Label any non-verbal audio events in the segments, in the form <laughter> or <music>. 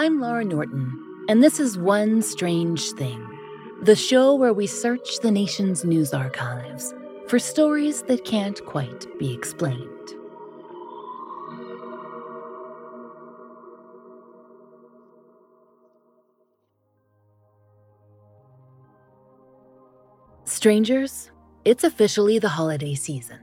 I'm Laura Norton, and this is One Strange Thing, the show where we search the nation's news archives for stories that can't quite be explained. Strangers, it's officially the holiday season.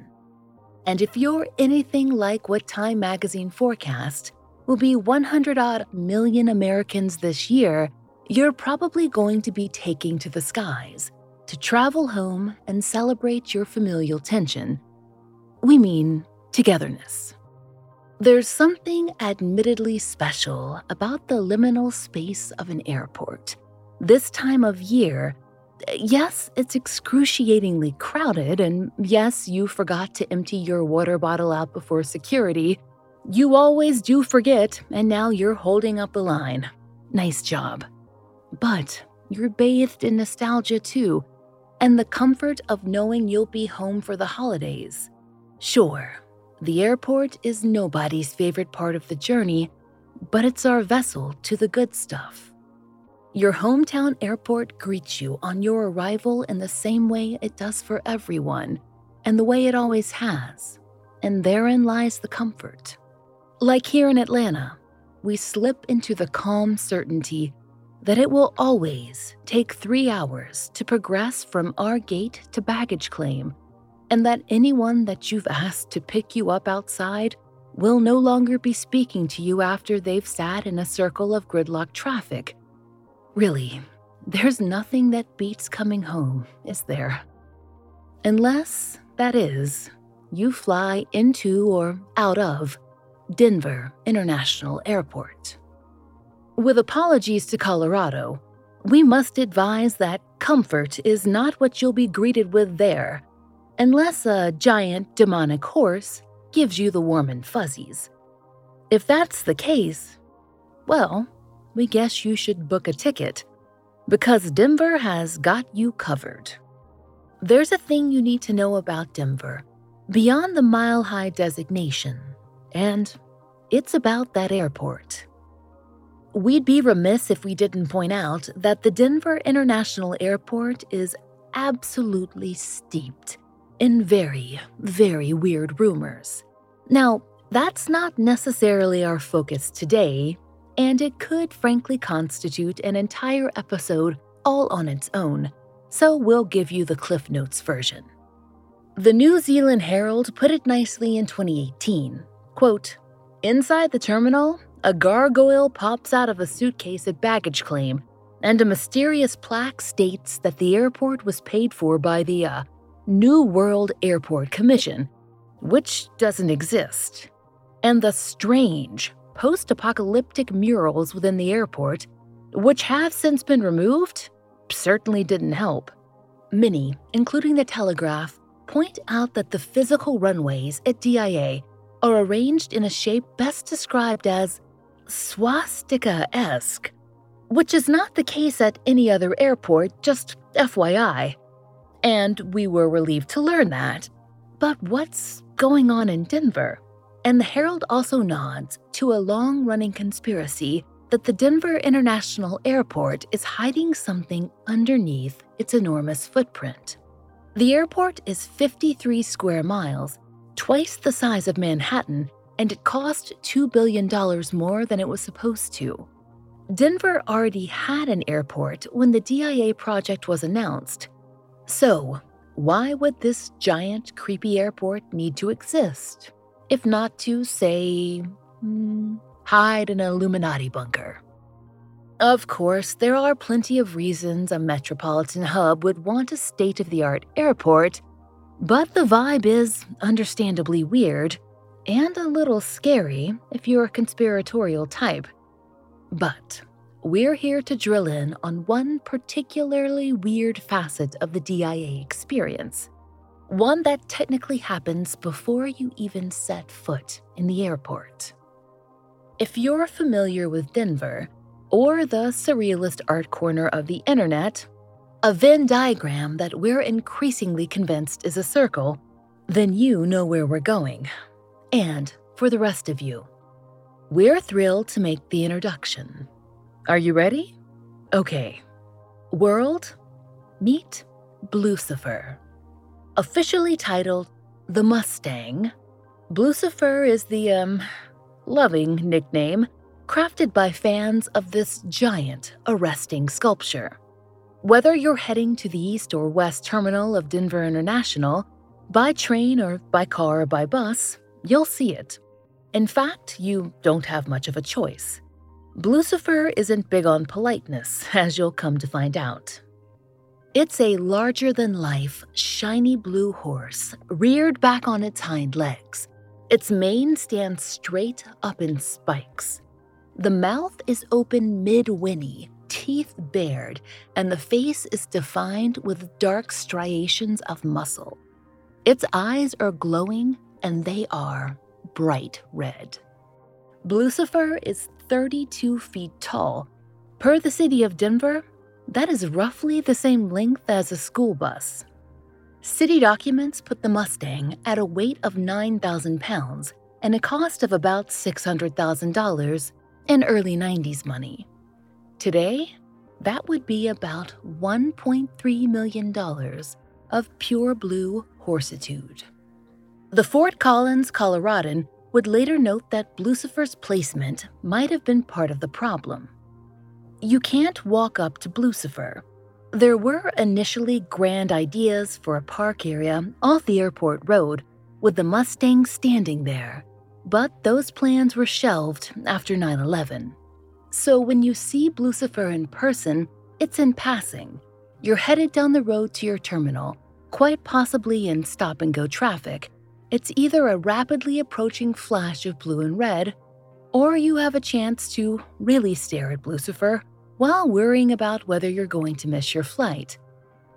And if you're anything like what Time magazine forecast will be 100 odd million Americans this year, you're probably going to be taking to the skies to travel home and celebrate your familial tension. We mean togetherness. There's something admittedly special about the liminal space of an airport. This time of year, yes, it's excruciatingly crowded, and yes, you forgot to empty your water bottle out before security. You always do forget, and now you're holding up the line. Nice job. But you're bathed in nostalgia too, and the comfort of knowing you'll be home for the holidays. Sure, the airport is nobody's favorite part of the journey, but it's our vessel to the good stuff. Your hometown airport greets you on your arrival in the same way it does for everyone, and the way it always has. And therein lies the comfort. Like here in Atlanta, we slip into the calm certainty that it will always take three hours to progress from our gate to baggage claim, and that anyone that you've asked to pick you up outside will no longer be speaking to you after they've sat in a circle of gridlock traffic. Really, there's nothing that beats coming home, is there? Unless, that is, you fly into or out of Denver International Airport. With apologies to Colorado, we must advise that comfort is not what you'll be greeted with there, unless a giant demonic horse gives you the warm and fuzzies. If that's the case, well, we guess you should book a ticket, because Denver has got you covered. There's a thing you need to know about Denver beyond the mile high designation, and it's about that airport. We'd be remiss if we didn't point out that the Denver International Airport is absolutely steeped in very, very weird rumors. Now, that's not necessarily our focus today, and it could frankly constitute an entire episode all on its own, so we'll give you the Cliff Notes version. The New Zealand Herald put it nicely in 2018 quote, Inside the terminal, a gargoyle pops out of a suitcase at baggage claim, and a mysterious plaque states that the airport was paid for by the uh, New World Airport Commission, which doesn't exist. And the strange, post apocalyptic murals within the airport, which have since been removed, certainly didn't help. Many, including the Telegraph, point out that the physical runways at DIA are arranged in a shape best described as swastika esque, which is not the case at any other airport, just FYI. And we were relieved to learn that. But what's going on in Denver? And the Herald also nods to a long running conspiracy that the Denver International Airport is hiding something underneath its enormous footprint. The airport is 53 square miles, twice the size of Manhattan, and it cost $2 billion more than it was supposed to. Denver already had an airport when the DIA project was announced. So, why would this giant, creepy airport need to exist? If not to, say, hmm, hide an Illuminati bunker. Of course, there are plenty of reasons a metropolitan hub would want a state of the art airport, but the vibe is understandably weird and a little scary if you're a conspiratorial type. But we're here to drill in on one particularly weird facet of the DIA experience. One that technically happens before you even set foot in the airport. If you're familiar with Denver, or the surrealist art corner of the internet, a Venn diagram that we're increasingly convinced is a circle, then you know where we're going. And for the rest of you, we're thrilled to make the introduction. Are you ready? Okay. World, meet Blucifer. Officially titled The Mustang, Blucifer is the, um, loving nickname crafted by fans of this giant, arresting sculpture. Whether you're heading to the east or west terminal of Denver International, by train or by car or by bus, you'll see it. In fact, you don't have much of a choice. Blucifer isn't big on politeness, <laughs> as you'll come to find out. It's a larger than life, shiny blue horse, reared back on its hind legs. Its mane stands straight up in spikes. The mouth is open mid whinny, teeth bared, and the face is defined with dark striations of muscle. Its eyes are glowing, and they are bright red. Blucifer is 32 feet tall. Per the city of Denver, that is roughly the same length as a school bus. City documents put the Mustang at a weight of 9,000 pounds and a cost of about $600,000 in early 90s money. Today, that would be about $1.3 million of pure blue horsitude. The Fort Collins Coloradan would later note that Blucifer's placement might have been part of the problem. You can't walk up to Blucifer. There were initially grand ideas for a park area off the airport road with the Mustang standing there, but those plans were shelved after 9 11. So when you see Blucifer in person, it's in passing. You're headed down the road to your terminal, quite possibly in stop and go traffic, it's either a rapidly approaching flash of blue and red, or you have a chance to really stare at Blucifer while worrying about whether you're going to miss your flight.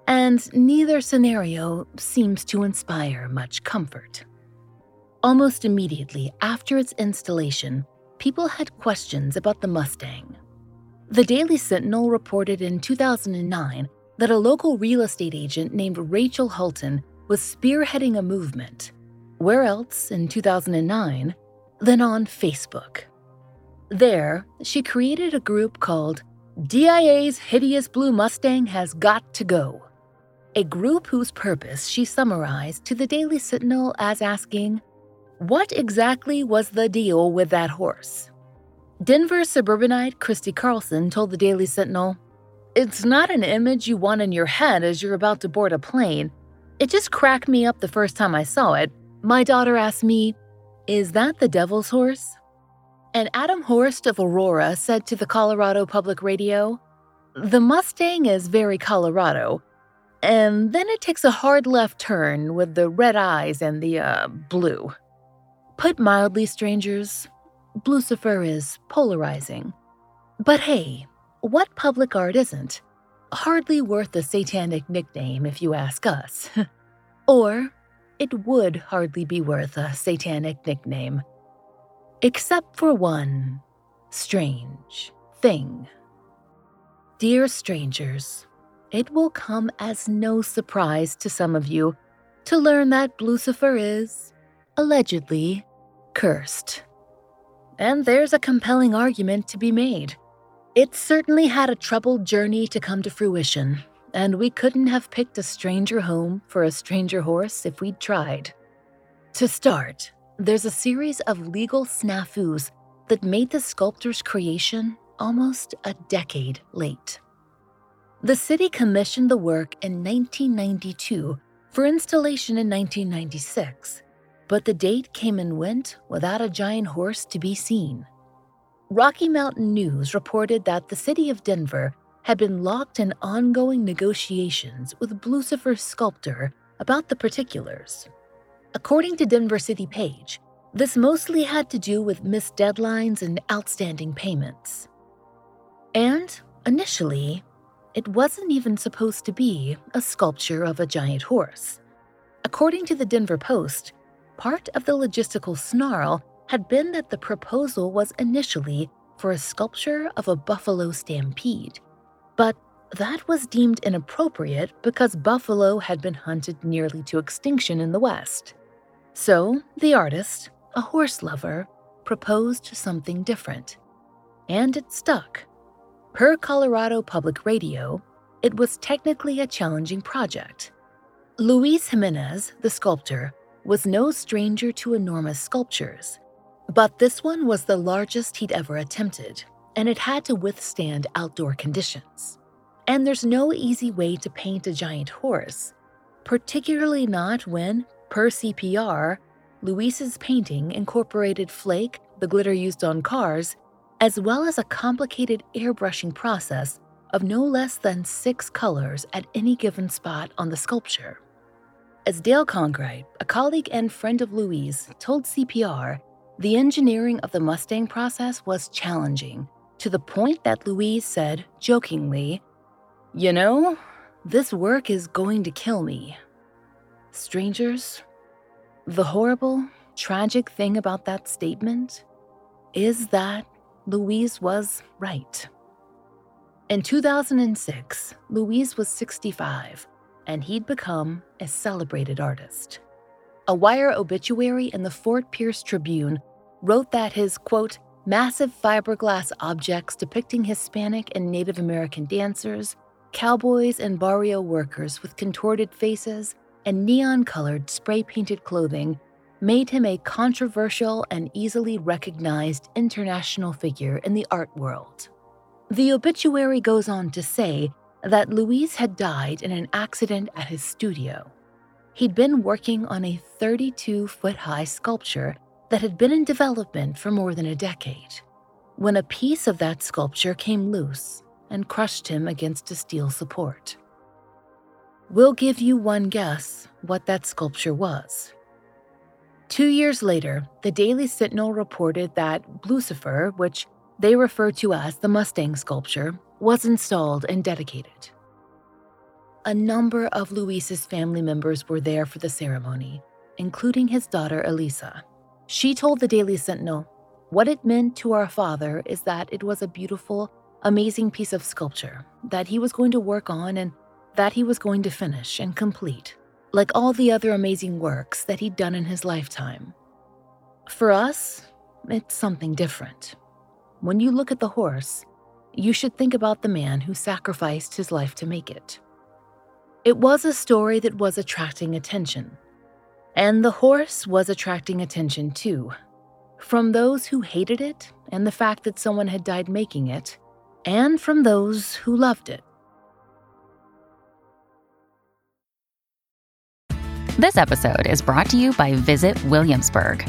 And neither scenario seems to inspire much comfort. Almost immediately after its installation, people had questions about the Mustang. The Daily Sentinel reported in 2009 that a local real estate agent named Rachel Hultin was spearheading a movement where else in 2009 than on Facebook? There, she created a group called DIA's Hideous Blue Mustang Has Got to Go, a group whose purpose she summarized to the Daily Sentinel as asking, What exactly was the deal with that horse? Denver suburbanite Christy Carlson told the Daily Sentinel, It's not an image you want in your head as you're about to board a plane. It just cracked me up the first time I saw it, my daughter asked me, Is that the devil's horse? And Adam Horst of Aurora said to the Colorado Public Radio, The Mustang is very Colorado, and then it takes a hard left turn with the red eyes and the, uh, blue. Put mildly, strangers, Blucifer is polarizing. But hey, what public art isn't? Hardly worth a satanic nickname if you ask us. <laughs> or it would hardly be worth a satanic nickname. Except for one strange thing. Dear strangers, it will come as no surprise to some of you to learn that Blucifer is, allegedly, cursed. And there's a compelling argument to be made. It certainly had a troubled journey to come to fruition, and we couldn't have picked a stranger home for a stranger horse if we'd tried. To start, there's a series of legal snafus that made the sculptor's creation almost a decade late. The city commissioned the work in 1992 for installation in 1996, but the date came and went without a giant horse to be seen. Rocky Mountain News reported that the city of Denver had been locked in ongoing negotiations with Blucifer's sculptor about the particulars. According to Denver City Page, this mostly had to do with missed deadlines and outstanding payments. And initially, it wasn't even supposed to be a sculpture of a giant horse. According to the Denver Post, part of the logistical snarl had been that the proposal was initially for a sculpture of a buffalo stampede. But that was deemed inappropriate because buffalo had been hunted nearly to extinction in the West. So the artist, a horse lover, proposed something different. And it stuck. Per Colorado Public Radio, it was technically a challenging project. Luis Jimenez, the sculptor, was no stranger to enormous sculptures. But this one was the largest he'd ever attempted, and it had to withstand outdoor conditions. And there's no easy way to paint a giant horse, particularly not when, per CPR, Luis's painting incorporated flake, the glitter used on cars, as well as a complicated airbrushing process of no less than six colors at any given spot on the sculpture. As Dale Congright, a colleague and friend of Luis, told CPR, the engineering of the Mustang process was challenging, to the point that Luis said, jokingly, You know, this work is going to kill me. Strangers, the horrible, tragic thing about that statement is that Luis was right. In 2006, Luis was 65, and he'd become a celebrated artist. A wire obituary in the Fort Pierce Tribune wrote that his, quote, massive fiberglass objects depicting Hispanic and Native American dancers, cowboys, and barrio workers with contorted faces and neon colored spray painted clothing made him a controversial and easily recognized international figure in the art world. The obituary goes on to say that Luis had died in an accident at his studio. He'd been working on a 32 foot high sculpture that had been in development for more than a decade when a piece of that sculpture came loose and crushed him against a steel support. We'll give you one guess what that sculpture was. Two years later, the Daily Sentinel reported that Blucifer, which they refer to as the Mustang sculpture, was installed and dedicated. A number of Luis's family members were there for the ceremony, including his daughter Elisa. She told the Daily Sentinel, What it meant to our father is that it was a beautiful, amazing piece of sculpture that he was going to work on and that he was going to finish and complete like all the other amazing works that he'd done in his lifetime. For us, it's something different. When you look at the horse, you should think about the man who sacrificed his life to make it. It was a story that was attracting attention. And the horse was attracting attention too, from those who hated it and the fact that someone had died making it, and from those who loved it. This episode is brought to you by Visit Williamsburg.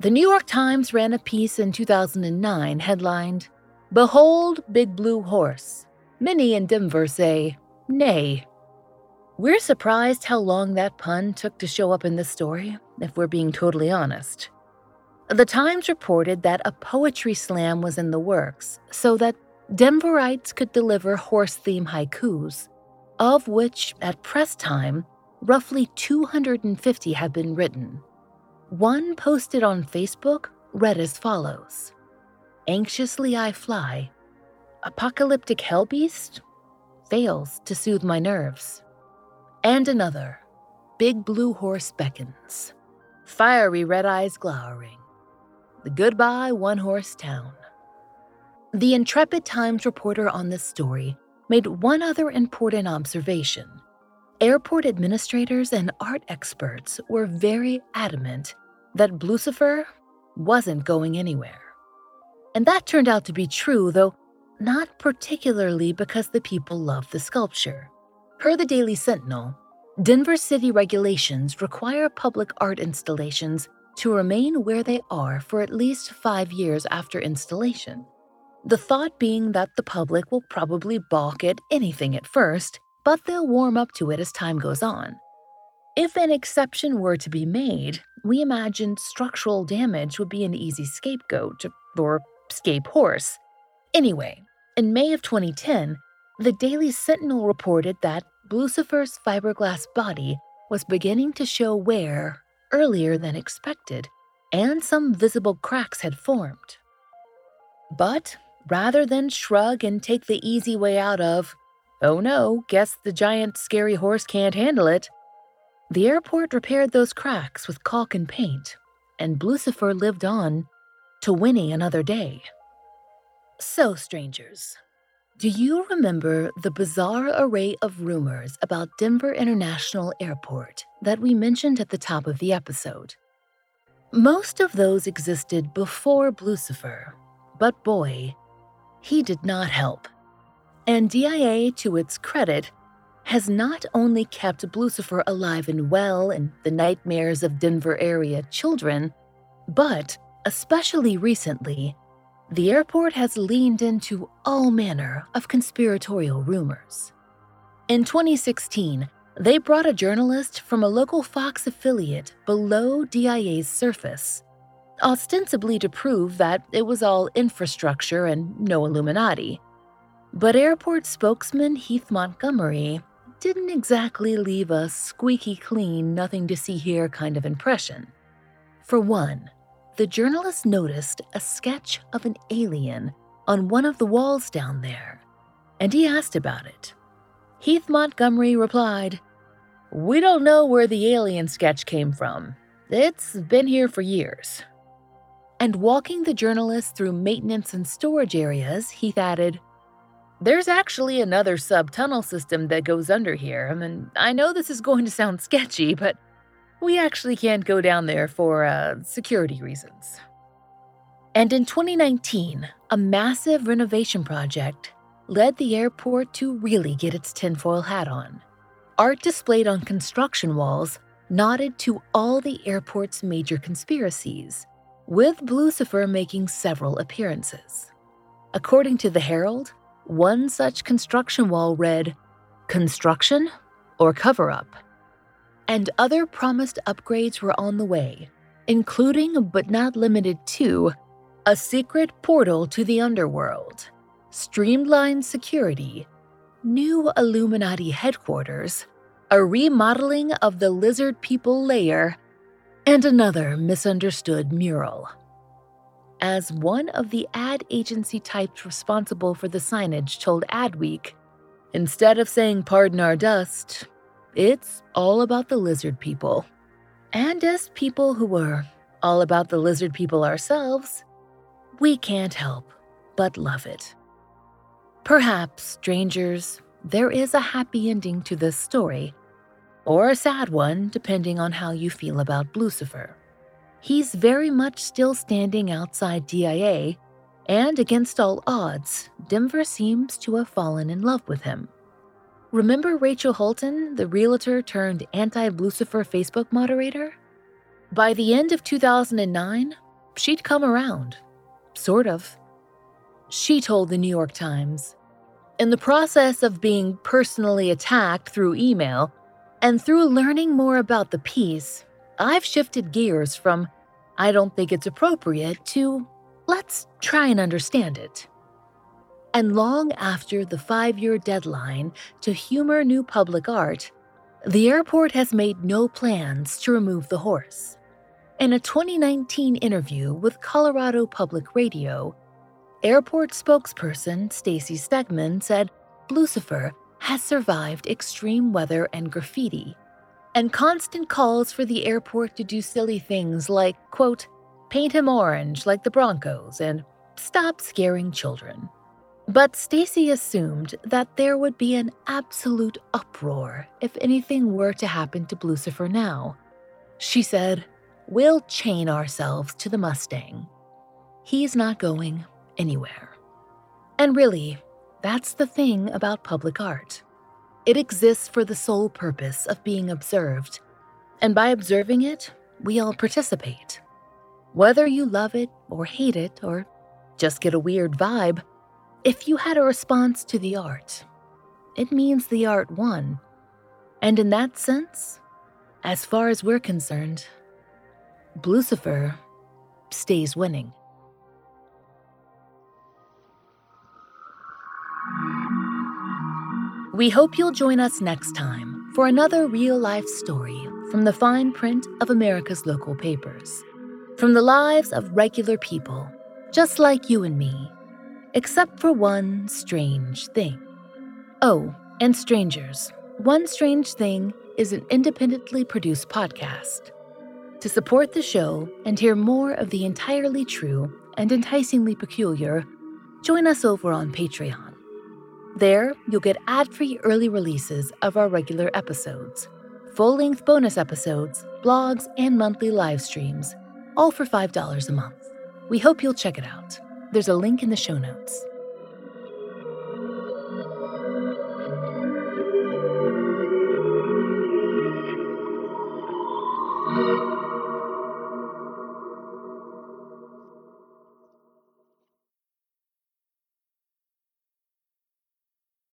The New York Times ran a piece in 2009 headlined, Behold Big Blue Horse. Many in Denver say, Nay. We're surprised how long that pun took to show up in this story, if we're being totally honest. The Times reported that a poetry slam was in the works so that Denverites could deliver horse themed haikus, of which, at press time, roughly 250 had been written. One posted on Facebook read as follows Anxiously I fly. Apocalyptic hell beast fails to soothe my nerves. And another Big blue horse beckons. Fiery red eyes glowering. The goodbye one horse town. The intrepid Times reporter on this story made one other important observation. Airport administrators and art experts were very adamant that Blucifer wasn't going anywhere. And that turned out to be true, though not particularly because the people loved the sculpture. Per the Daily Sentinel, Denver city regulations require public art installations to remain where they are for at least five years after installation. The thought being that the public will probably balk at anything at first, but they'll warm up to it as time goes on. If an exception were to be made, we imagined structural damage would be an easy scapegoat or scape horse. Anyway, in May of 2010, the Daily Sentinel reported that Blucifer's fiberglass body was beginning to show wear earlier than expected, and some visible cracks had formed. But rather than shrug and take the easy way out of, oh no, guess the giant scary horse can't handle it, the airport repaired those cracks with caulk and paint, and Blucifer lived on to winning another day. So, strangers, do you remember the bizarre array of rumors about Denver International Airport that we mentioned at the top of the episode? Most of those existed before Blucifer, but boy, he did not help. And DIA, to its credit, has not only kept Blucifer alive and well in the nightmares of Denver area children, but, especially recently, the airport has leaned into all manner of conspiratorial rumors. In 2016, they brought a journalist from a local Fox affiliate below DIA's surface, ostensibly to prove that it was all infrastructure and no Illuminati. But airport spokesman Heath Montgomery didn't exactly leave a squeaky clean, nothing to see here kind of impression. For one, the journalist noticed a sketch of an alien on one of the walls down there, and he asked about it. Heath Montgomery replied, We don't know where the alien sketch came from. It's been here for years. And walking the journalist through maintenance and storage areas, Heath added, there's actually another sub tunnel system that goes under here. I mean, I know this is going to sound <laughs> sketchy, but we actually can't go down there for uh, security reasons. And in 2019, a massive renovation project led the airport to really get its tinfoil hat on. Art displayed on construction walls nodded to all the airport's major conspiracies, with Blucifer making several appearances. According to the Herald, one such construction wall read, Construction or Cover Up. And other promised upgrades were on the way, including but not limited to a secret portal to the underworld, streamlined security, new Illuminati headquarters, a remodeling of the lizard people layer, and another misunderstood mural. As one of the ad agency types responsible for the signage told Adweek, instead of saying pardon our dust, it's all about the lizard people. And as people who were all about the lizard people ourselves, we can't help but love it. Perhaps, strangers, there is a happy ending to this story, or a sad one, depending on how you feel about Blucifer. He's very much still standing outside DIA, and against all odds, Denver seems to have fallen in love with him. Remember Rachel Hultin, the realtor turned anti Blucifer Facebook moderator? By the end of 2009, she'd come around. Sort of. She told the New York Times In the process of being personally attacked through email, and through learning more about the piece, I've shifted gears from I don't think it's appropriate to let's try and understand it. And long after the five year deadline to humor new public art, the airport has made no plans to remove the horse. In a 2019 interview with Colorado Public Radio, airport spokesperson Stacy Stegman said Blucifer has survived extreme weather and graffiti, and constant calls for the airport to do silly things like, quote, paint him orange like the Broncos and stop scaring children. But Stacy assumed that there would be an absolute uproar if anything were to happen to Blucifer now. She said, we'll chain ourselves to the Mustang. He's not going anywhere. And really, that's the thing about public art. It exists for the sole purpose of being observed, and by observing it, we all participate. Whether you love it or hate it or just get a weird vibe, if you had a response to the art, it means the art won. And in that sense, as far as we're concerned, Blucifer stays winning. We hope you'll join us next time for another real life story from the fine print of America's local papers. From the lives of regular people, just like you and me, except for one strange thing. Oh, and strangers, One Strange Thing is an independently produced podcast. To support the show and hear more of the entirely true and enticingly peculiar, join us over on Patreon. There, you'll get ad free early releases of our regular episodes, full length bonus episodes, blogs, and monthly live streams, all for $5 a month. We hope you'll check it out. There's a link in the show notes.